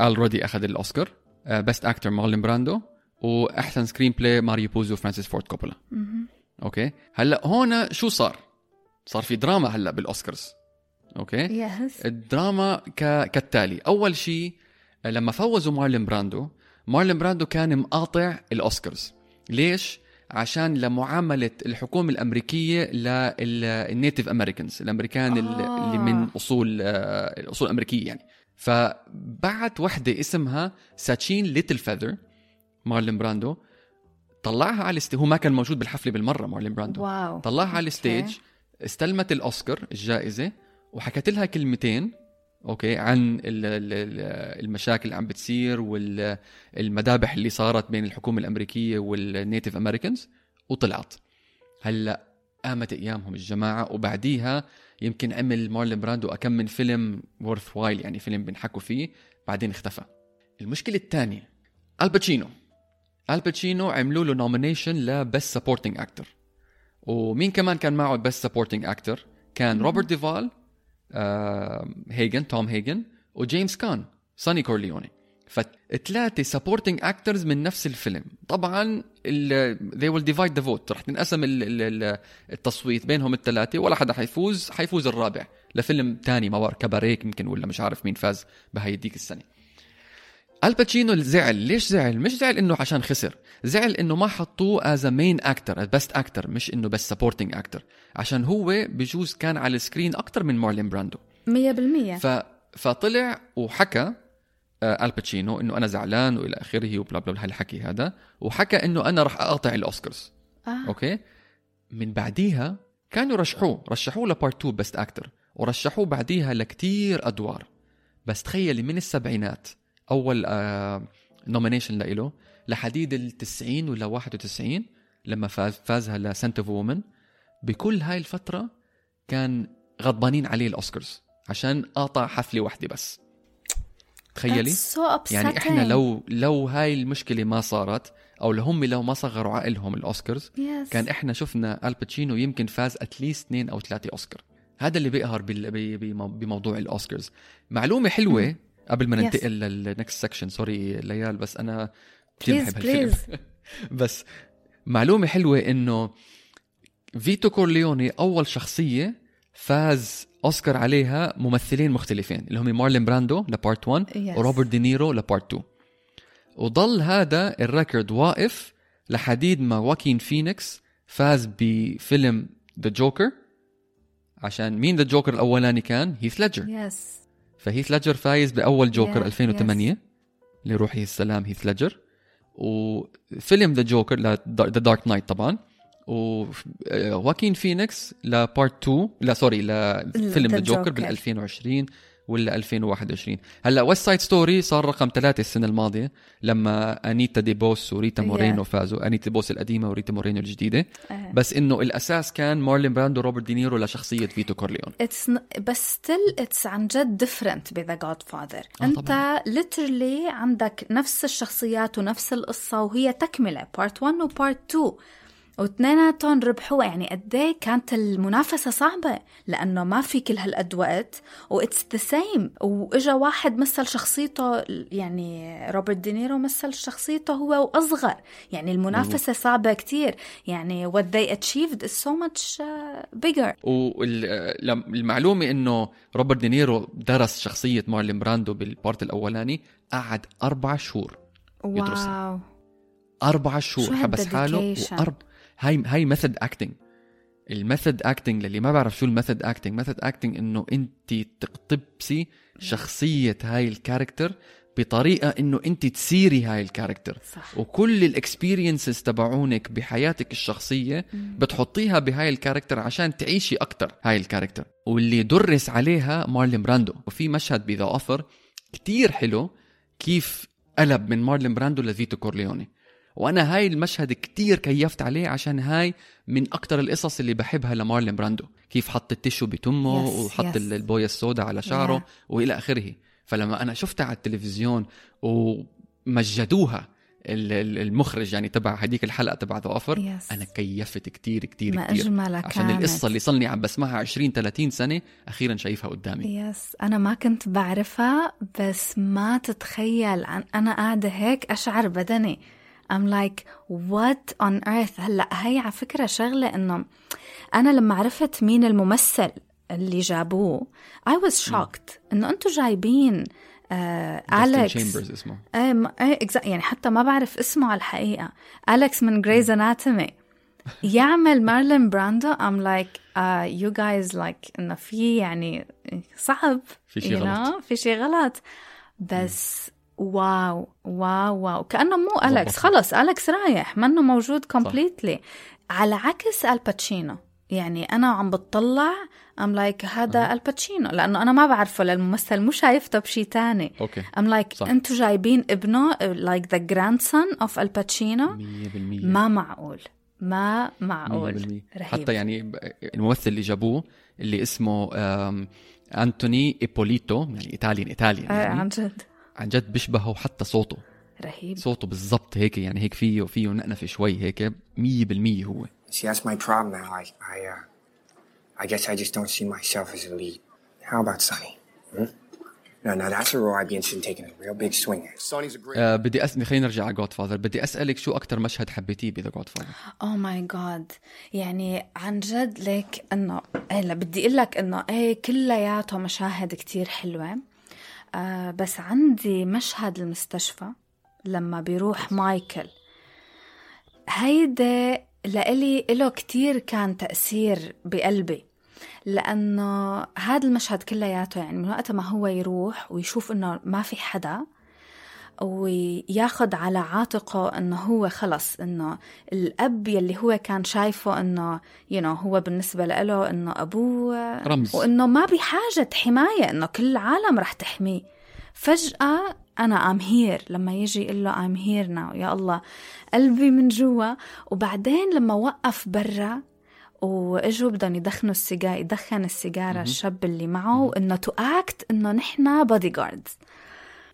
already أخذ الأوسكار best actor مارلين براندو وأحسن screenplay ماريو بوزو فرانسيس فورد كوبولا. Okay؟ هلأ هون شو صار؟ صار في دراما هلأ بالأوسكارز. Okay؟ Yes الدراما ك... كالتالي. أول شيء لما فوزوا مارلين براندو مارلين براندو كان مقاطع الأوسكارز. ليش؟ عشان لمعاملة الحكومة الأمريكية لل native Americans الأمريكان آه. اللي من أصول الاصول الامريكيه يعني. فبعت وحدة اسمها ساتشين ليتل فيذر مارلين براندو طلعها على ال st... هو ما كان موجود بالحفلة بالمرة مارلين براندو. Wow. طلعها على ال stage استلمت الأوسكار الجائزة وحكت لها كلمتين okay عن ال- ال- ال- المشاكل اللي عم بتصير والمذابح اللي صارت بين الحكومة الأمريكية وال native Americans وطلعت. هلأ قامت قيامتهم الجماعة وبعديها يمكن عمل مارلين براندو أكم من فيلم worthwhile يعني فيلم بنحكى فيه بعدين اختفى. المشكلة الثانية الباتشينو الباتشينو عملوا له nomination ل best supporting actor ومين كمان كان معه best supporting actor كان روبرت ديفال آه، هيجن توم هيجن وجيمس كان ساني كورليوني فثلاثه supporting actors من نفس الفيلم. طبعا they will divide the vote. رح تنقسم ال- ال- ال- التصويت بينهم الثلاثة. ولا حدا حيفوز. حيفوز الرابع لفيلم تاني ما بعرف كباريه يمكن ولا مش عارف مين فاز بهاي ديك السنة. الباتشينو زعل. ليش زعل؟ مش زعل إنه عشان خسر. زعل إنه ما حطوه as main actor best actor مش إنه بس supporting actor عشان هو بجوز كان على ال screen أكتر من مارلين براندو. مية بالمية. ف... فطلع وحكى آه، الباتشينو إنه أنا زعلان وإلى آخره وبلا بلا هالحكي هذا وحكى إنه أنا رح أقاطع الأوسكارز. آه. Okay؟ من بعديها كانوا رشحوه رشحوه ل part 2 best actor ورشحوه بعديها لكتير أدوار. بس تخيلي من السبعينات أول آه nomination لإله لحديد ال 90 ولا 91 لما فاز فازها ل Scent of Woman بكل هاي الفترة كان غضبانين عليه الأوسكارز عشان قاطع حفلة واحدة بس. تخيلي؟ So. يعني إحنا لو لو هاي المشكلة ما صارت أو لو هم لو ما صغروا عقلهم ال Oscars yes. كان إحنا شفنا الباتشينو يمكن فاز at least اثنين أو ثلاثة أوسكار. هذا اللي بيقهر بموضوع الأوسكارز. معلومة حلوة قبل ما Yes. ننتقل لل next section sorry ليال بس أنا كثير بحب هالفيلم [LAUGHS] بس معلومة حلوة إنه فيتو كورليوني أول شخصية فاز أوسكار عليها ممثلين مختلفين اللي هم مارلين براندو ل part 1 Yes. وروبرت دينيرو ل part 2 وضل هذا ال record واقف لحديد ما واكين فينيكس فاز بفيلم The Joker عشان مين The Joker الأولاني كان؟ هيث ليدجر Yes فهيث ليدجر فايز بأول جوكر Yeah, 2008 لروحه السلام هيث ليدجر وفيلم The Joker The Dark Knight طبعا. وواكين فينيكس ل part 2 لا sorry لفيلم The Joker. بال 2020 ولا 2021 هلا West Side Story صار رقم ثلاثة السنة الماضية لما أنيتا دي بوس وريتا Yeah. مورينو فازوا. أنيتا دي بوس القديمة وريتا مورينو الجديدة. آه. بس إنه الأساس كان مارلين براندو وروبرت دينيرو لشخصية فيتو كورليون. it's بس still it's عن جد different ب The Godfather آه أنت طبعاً. literally عندك نفس الشخصيات ونفس القصة وهي تكملة. part 1 و part 2 واثنيناتهم ربحوا يعني قد إيه كانت المنافسة صعبة؟ لأنه ما في كل هالقد وقت و it's the same وإجا واحد مثل شخصيته يعني روبرت دينيرو مثل شخصيته هو وأصغر. يعني المنافسة صعبة كتير. يعني what they achieved is so much uh, bigger. والمعلومة إنه روبرت دينيرو درس شخصية مارلين براندو بال part الأولاني قعد أربع شهور يدرسها. wow. أربع شهور حبس حاله هال dedication؟ هاي هاي method acting ال method acting للي ما بعرف شو ال method acting method acting إنه أنت تقتبسي شخصية هاي ال character بطريقة إنه أنت تصيري هاي ال character صح. وكل ال experiences تبعونك بحياتك الشخصية بتحطيها بهاي ال character عشان تعيشي أكتر هاي ال character واللي درس عليها مارلين براندو. وفي مشهد ب The Offer كتير حلو كيف قلب من مارلين براندو لفيتو كورليوني. وأنا هاي المشهد كتير كيفت عليه عشان هاي من أكتر القصص اللي بحبها لمارلين براندو كيف حط ال tissue بتمه Yes, وحط yes. البوية السوداء على شعره Yeah. وإلى آخره فلما أنا شفتها على التلفزيون ومجدوها ال- ال- المخرج يعني تبع هديك الحلقة تبع The Offer Yes. أنا كيفت كتير كتير ما كتير أجملها عشان كانت. القصة اللي صار لي عم بسمعها 20 30 سنة أخيرا شايفها قدامي yes أنا ما كنت بعرفها بس ما تتخيل عن أنا قاعدة هيك شعر بدني I'm like what on earth? هلأ هي على فكرة شغلة إنه أنا لما عرفت مين الممثل اللي جابوه I was shocked إنه أنتوا جايبين آه أليكس تشامبرز اسمه. إيه إيه exact- يعني حتى ما بعرف اسمه على الحقيقة. أليكس من Grey's Anatomy يعمل مارلين براندو I'm like uh, you guys like إنه في يعني صعب في شي you غلط. في شيء غلط. بس wow wow wow. كأنه مو أليكس. خلص أليكس رايح. منه موجود completely على عكس آل باتشينو يعني أنا عم بتطلع I'm like هذا آل باتشينو لأنه أنا ما بعرفه للممثل مو شايفته بشي تاني. okay. Like صح. أنتوا جايبين ابنه like the grandson of آل باتشينو 100% ما معقول. ما معقول. 100% رهيب. حتى يعني الممثل اللي جابوه اللي اسمه أنتوني ايبوليتو يعني إيطاليان إيطاليان آه يعني. عن جد. عن جد بيشبهه حتى صوته رهيب صوته بالضبط هيك يعني هيك فيه فيه نقنفه شوي هيك 100% هو See, that's my problem now. I, I, uh, I guess I just don't see myself as a lead. How about Sonny? Hmm? No, no, that's a role I'd be interested in taking a real big swing at. Sonny's a great. آه بدي أس... خلينا نرجع على Godfather بدي أسألك شو أكثر مشهد حبيتيه ب The Godfather oh my God يعني عن جد ليك انه هلا بدي أقول لك إنه إيه كلياته مشاهد كتير حلوة آه بس عندي مشهد المستشفى لما بيروح مايكل. هيدا لإلي له كتير كان تأثير بقلبي لأنه هذا المشهد كلياته يعني من وقت ما هو يروح ويشوف إنه ما في حدا وياخد على عاتقه إنه هو خلص إنه الأب يلي هو كان شايفه إنه you know هو بالنسبة له إنه أبوه رمز. وإنه ما بحاجه حماية إنه كل العالم رح تحميه. فجأة أنا I'm here لما يجي يقول له I'm here now يا الله قلبي من جوا. وبعدين لما وقف برا وإجوا بدهم يدخنوا السيجار يدخن السيجارة الشاب اللي معه إنه to act إنه نحن bodyguards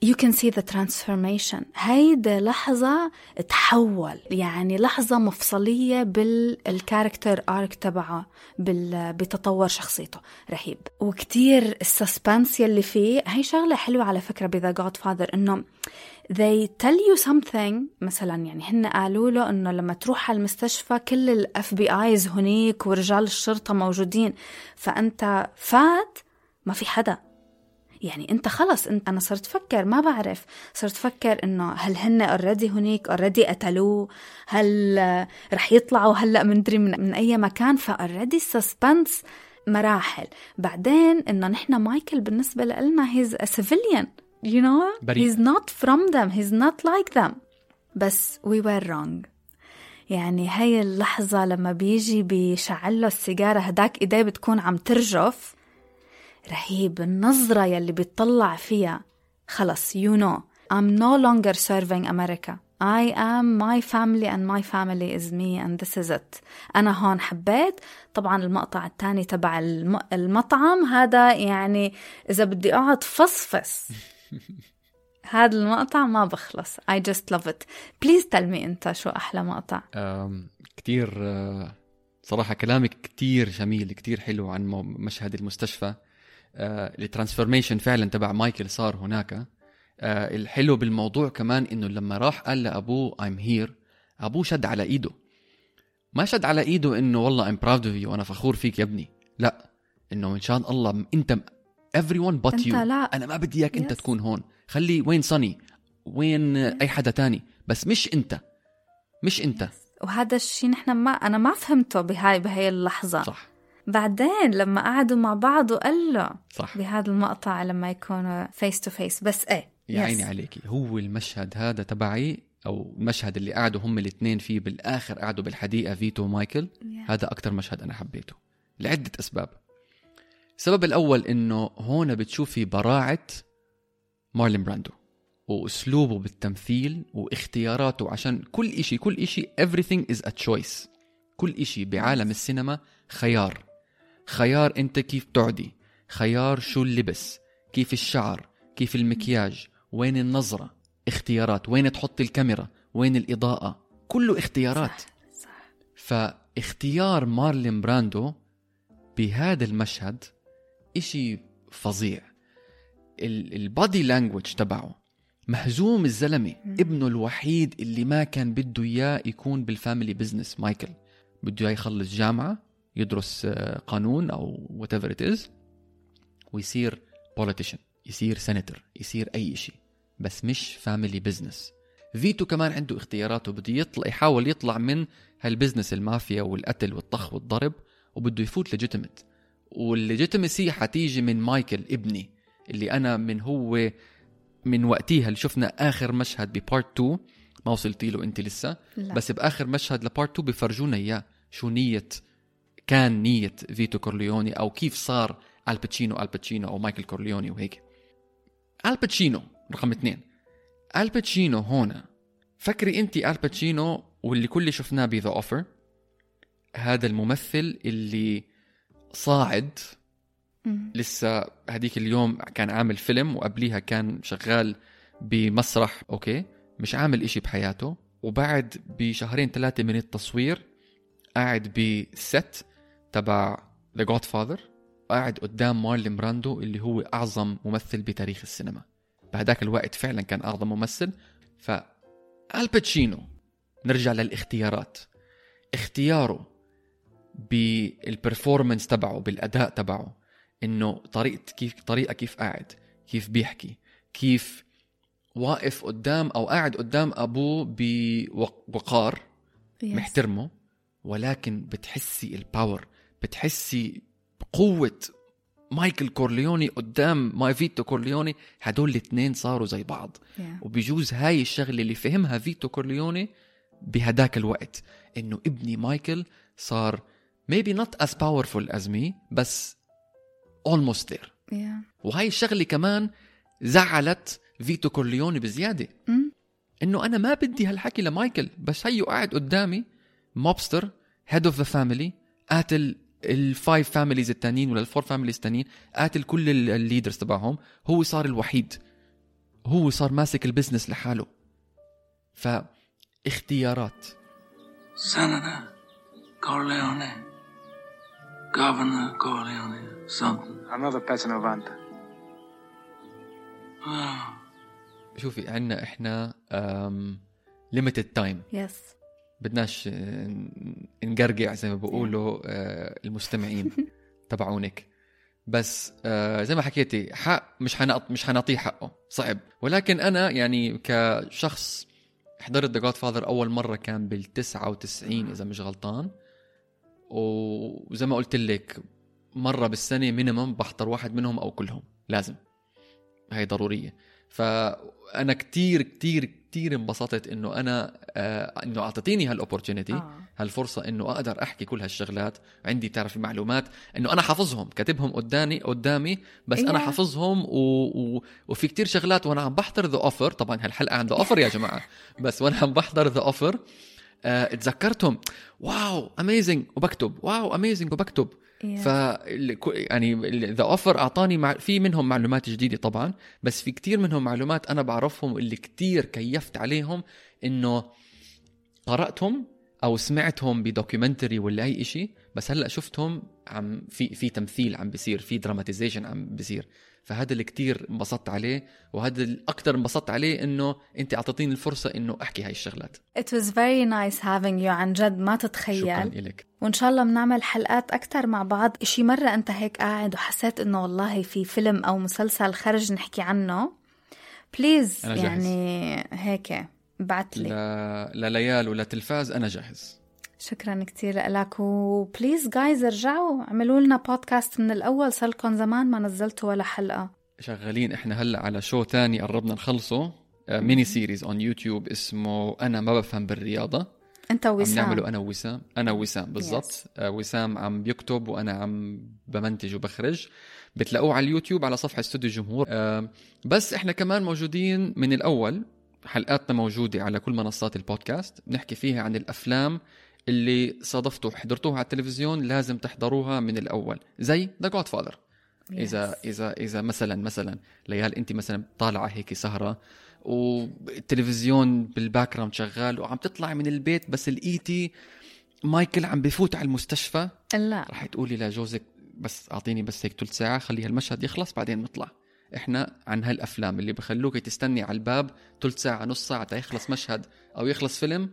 you can see the transformation. هيدا لحظة تحول يعني لحظة مفصلية بال character arc تبعه. بتطور شخصيته. رهيب. وكتير ال suspense يلي فيه. هي شغلة حلوة على فكرة ب The Godfather إنه they tell you something مثلا يعني هن قالوا له إنه لما تروح على المستشفى كل ال FBIs هنيك ورجال الشرطة موجودين فأنت فات ما في حدا. يعني انت خلص انت أنا صرت أفكر ما بعرف. صرت أفكر انه هل هن already هنيك already قتلوه؟ هل رح يطلعوا هلأ مندري من, من أي مكان؟ ف already ال suspense مراحل. بعدين إنه نحن مايكل بالنسبة لنا he's a civilian you know بريء. he's not from them he's not like them. بس we were wrong. يعني هاي اللحظة لما بيجي بيشعل له السيجارة هداك إيديه بتكون عم ترجف. رهيب. النظرة يلي بيطلع فيها. خلص you know. I'm no longer serving America. I am my family and my family is me and this is it. أنا هون حبيت. طبعا المقطع الثاني تبع الم... المطعم هذا يعني إذا بدي أقعد فصفص. [LAUGHS] هذا المقطع ما بخلص. I just love it. Please tell me أنت شو أحلى مقطع. كتير آه، صراحة كلامك كتير جميل كتير حلو عن مشهد المستشفى. ال transformation فعلا تبع مايكل صار هناك. آه، الحلو بالموضوع كمان إنه لما راح قال لأبوه I'm here أبوه شد على إيده. ما شد على إيده إنه والله I'm proud of you وأنا فخور فيك يا ابني. لا إنه من شان الله أنت everyone but أنت you. لا. أنا ما بدي إياك أنت Yes. تكون هون. خلي وين صني وين أي حدا تاني؟ بس مش أنت. مش أنت. وهذا الشيء نحن ما أنا ما فهمته بهاي بهاي اللحظة. صح. بعدين لما قعدوا مع بعض وقال له صح. بهذا المقطع لما يكونوا face to face بس إيه yeah. عيني عليكي. هو المشهد هذا تبعي أو المشهد اللي قعدوا هم الاثنين فيه بالآخر قعدوا بالحديقة فيتو ومايكل. Yeah. هذا أكثر مشهد أنا حبيته. لعدة أسباب. السبب الأول إنه هون بتشوفي براعة مارلون براندو وأسلوبه بالتمثيل واختياراته. عشان كل إشي كل إشي everything is a choice. كل إشي بعالم السينما خيار. خيار انت كيف تعدي؟ خيار شو اللبس؟ كيف الشعر؟ كيف المكياج؟ وين النظرة؟ اختيارات. وين تحط الكاميرا؟ وين الإضاءة؟ كله اختيارات. صح صح. فاختيار مارلون براندو بهذا المشهد إشي فظيع. ال body language تبعه مهزوم الزلمة. ابنه الوحيد اللي ما كان بده إياه يكون بال family business. مايكل بده إياه يخلص جامعة يدرس آه، قانون أو whatever it is ويصير politician يصير سنتر يصير أي شيء بس مش family business فيتو كمان عنده اختياراته بده يطلع يحاول يطلع من هال business المافيا والقتل والطخ والضرب وبده يفوت legitimate وال legitimacy حتيجي من مايكل ابني اللي أنا من هو من وقتها اللي شفنا آخر مشهد ب part 2 ما وصلتي له أنت لسه لا. بس بآخر مشهد ل part 2 بفرجونا إياه شو نية كان نية فيتو كورليوني أو كيف صار الباتشينو الباتشينو أو مايكل كورليوني وهيك الباتشينو رقم اثنين الباتشينو هون فكري انت الباتشينو واللي كل شفناه ب The Offer هذا الممثل اللي صاعد. لسه هديك اليوم كان عامل فيلم وقبليها كان شغال بمسرح أوكي مش عامل إشي بحياته وبعد بشهرين ثلاثة من التصوير قاعد ب set تبع The Godfather قاعد قدام مارلون براندو اللي هو أعظم ممثل بتاريخ السينما. بهداك الوقت فعلا كان أعظم ممثل. ف الباتشينو نرجع للاختيارات. اختياره بال performance تبعه بالأداء تبعه إنه طريقة كيف طريقة كيف قاعد كيف بيحكي كيف واقف قدام أو قاعد قدام أبوه بوقار Yes. محترمه ولكن بتحسي ال power بتحسي بقوة مايكل كورليوني قدام my فيتو كورليوني هدول الاثنين صاروا زي بعض Yeah. وبيجوز هاي الشغلة اللي فهمها فيتو كورليوني بهداك الوقت إنه ابني مايكل صار maybe not as powerful as me بس almost there Yeah. وهاي الشغلة كمان زعلت فيتو كورليوني بزيادة مم. إنه أنا ما بدي هالحكي لمايكل بس هيو قاعد قدامي mobster head of the family قاتل ال five families التانيين ولا ال four families التانيين قاتل كل ال leaders تبعهم هو صار الوحيد. هو صار ماسك ال business لحاله. فاختيارات Senator Corleone, Governor Corleone, something. Another. شوفي عنا إحنا limited time يس بدناش آه، نقرقع زي ما بيقولوا آه، المستمعين [LAUGHS] تبعونك. بس آه، زي ما حكيتي حق مش حنعط مش حنعطيه حقه. صعب. ولكن أنا يعني كشخص حضرت The Godfather أول مرة كان بال 99 إذا مش غلطان. وزي ما قلت لك مرة بالسنة minimum بحضر واحد منهم أو كلهم. لازم. هاي ضرورية. فأنا كتير كتير كتير انبسطت إنه أنا آه إنه اعطيتيني هال opportunity آه. هالفرصة إنه أقدر أحكي كل هالشغلات عندي تعرف معلومات إنه أنا حافظهم كاتبهم قدامي قدامي بس أنا Yeah. حافظهم و... و... وفي كتير شغلات وأنا عم بحضر The Offer طبعا هالحلقة عن The Offer يا جماعة بس وأنا عم بحضر The Offer آه تذكرتهم wow amazing وبكتب. Wow amazing وبكتب. ف يعني The Offer أعطاني مع... في منهم معلومات جديدة طبعا بس في كتير منهم معلومات أنا بعرفهم اللي كتير كيفت عليهم إنه قرأتهم أو سمعتهم ب documentary ولا أي شيء بس هلأ شفتهم عم في في تمثيل عم بيصير في dramatization عم بيصير. فهذا اللي كتير انبسطت عليه وهذا اللي أكثر انبسطت عليه إنه أنت أعطيتيني الفرصة إنه أحكي هاي الشغلات. It was very nice having you عن جد ما شكرا تتخيل لك وإن شاء الله بنعمل حلقات أكتر مع بعض. إشي مرة أنت هيك قاعد وحسيت إنه والله في فيلم أو مسلسل خرج نحكي عنه Please. يعني هيك بعت لي لا لا ليال ولا يهمك أنا جاهز. شكرا كتير لك. و please guys ارجعوا اعملوا لنا بودكاست من الأول صار لكم زمان ما نزلتوا ولا حلقة. شغالين إحنا هلأ على شو تاني قربنا نخلصه. Mini series on YouTube اسمه أنا ما بفهم بالرياضة. عم وسام. نعمله أنا ووسام أنا ووسام بالضبط. آه، وسام عم بيكتب وأنا عم بمنتج وبخرج. بتلاقوه على اليوتيوب على صفحة استوديو الجمهور. آه، بس إحنا كمان موجودين من الأول. حلقاتنا موجودة على كل منصات البودكاست. بنحكي فيها عن الأفلام اللي صادفتوا حضرتوها على التلفزيون لازم تحضروها من الأول. زي The Godfather اذا إذا إذا مثلا مثلا ليال انت مثلا طالعة هيك سهرة والتلفزيون بال background شغال وعم تطلع من البيت بس لقيتي مايكل عم بفوت على المستشفى. لا. رح تقولي لجوزك بس أعطيني بس هيك ثلث ساعة خلي هالمشهد يخلص بعدين نطلع. إحنا عن هالأفلام اللي بخلوك تستني على الباب ثلث ساعة نص ساعة تا يخلص مشهد أو يخلص فيلم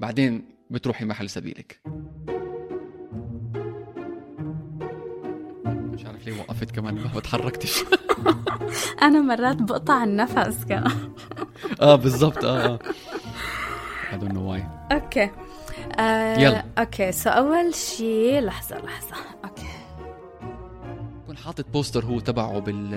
بعدين بتروحي محل سبيلك. مش عارف ليه وقفت كمان ما تحركتش [LAUGHS] أنا مرات بقطع النفس كمان. [LAUGHS] آه بالضبط آه آه. I don't know why. okay. آه يلا. Okay so أول شي لحظة لحظة. Okay. بكون حاطط poster هو تبعه بال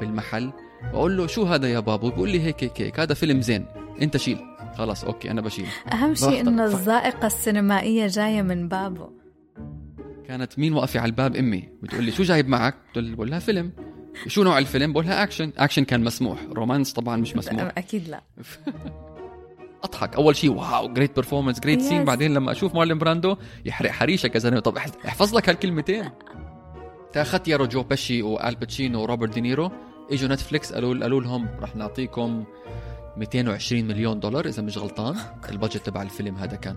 بالمحل بقول له شو هذا يا بابو بيقول لي هيك هيك هيك. هذا فيلم زين. أنت شيل. خلاص okay أنا بشيل. أهم شيء ف- الذائقة السينمائية جاية من بابه. كانت مين واقفة على الباب؟ أمي. بتقول لي شو جايب معك؟ بقول لها فيلم. شو نوع الفيلم؟ بقول لها action. Action كان مسموح. Romance طبعا مش مسموح. أكيد لا. [LAUGHS] أضحك. أول شيء wow great performance great scene. بعدين لما أشوف مارلين براندو يحرق حريشك يا زلمه طب اح- احفظ لك هالكلمتين. تأخذت يا جو بيشي والباتشينو وروبرت دينيرو. إجوا نتفليكس قالوا قالوا لهم رح نعطيكم 220 مليون دولار إذا مش غلطان. ال budget تبع الفيلم هذا كان.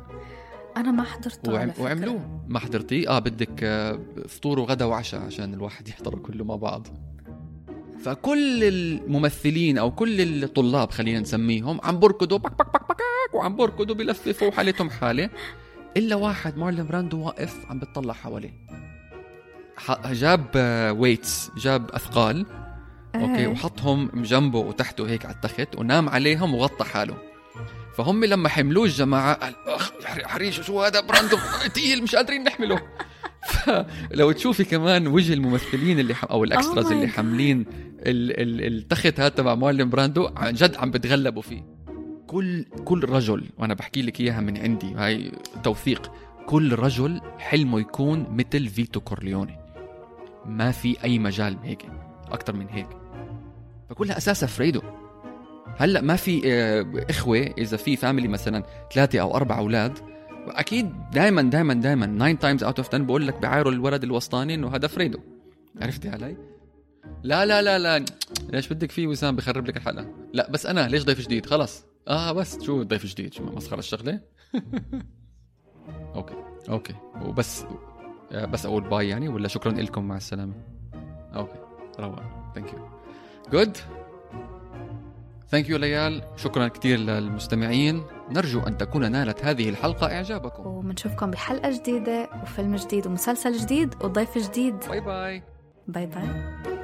أنا ما حضرته وعم. وعملوه. ما حضرتيه؟ آه بدك آه، فطور وغدا وعشاء عشان الواحد يحضروا كله مع بعض. فكل الممثلين أو كل الطلاب خلينا نسميهم عم بركضوا بك بك بك بك وعم بركضوا بلففوا حالتهم حالة. إلا واحد مارلين براندو واقف عم بتطلع حواليه. جاب weights جاب أثقال. Okay. وحطهم جنبه وتحته هيك على التخت ونام عليهم وغطى حاله. فهم لما حملوه الجماعة قال أخ حريش شو هذا براندو؟ [LAUGHS] تقيل مش قادرين نحمله. [LAUGHS] فلو تشوفي كمان وجه الممثلين اللي ح... أو ال extras Oh اللي. حاملين ال... ال... التخت هذا تبع مارلين براندو عن جد عم بتغلبوا فيه. كل كل رجل وأنا بحكي لك إياها من عندي هاي توثيق كل رجل حلمه يكون مثل فيتو كورليوني. ما في أي مجال هيك أكثر من هيك. فكلها اساسها فريدو. هلأ ما في آه، إخوة إذا في family مثلا ثلاثة أو أربع أولاد أكيد دائما دائما دائما 9 times out of 10 بقول لك بعايروا الولد الوسطاني إنه هذا فريدو. عرفتي علي؟ لا لا لا لا. ليش بدك فيه وسام بخرب لك الحلقة؟ لا بس أنا ليش ضيف جديد؟ خلص. آه بس شو ضيف جديد؟ شو مسخره الشغلة؟ [LAUGHS] Okay okay. وبس آه، بس أقول bye يعني ولا شكرا لكم مع السلامة. Okay روعة. Thank you جود thank you ليال شكرا كثير للمستمعين. نرجو أن تكون نالت هذه الحلقة إعجابكم. وبنشوفكم بحلقة جديدة وفيلم جديد ومسلسل جديد وضيف جديد. Bye bye باي باي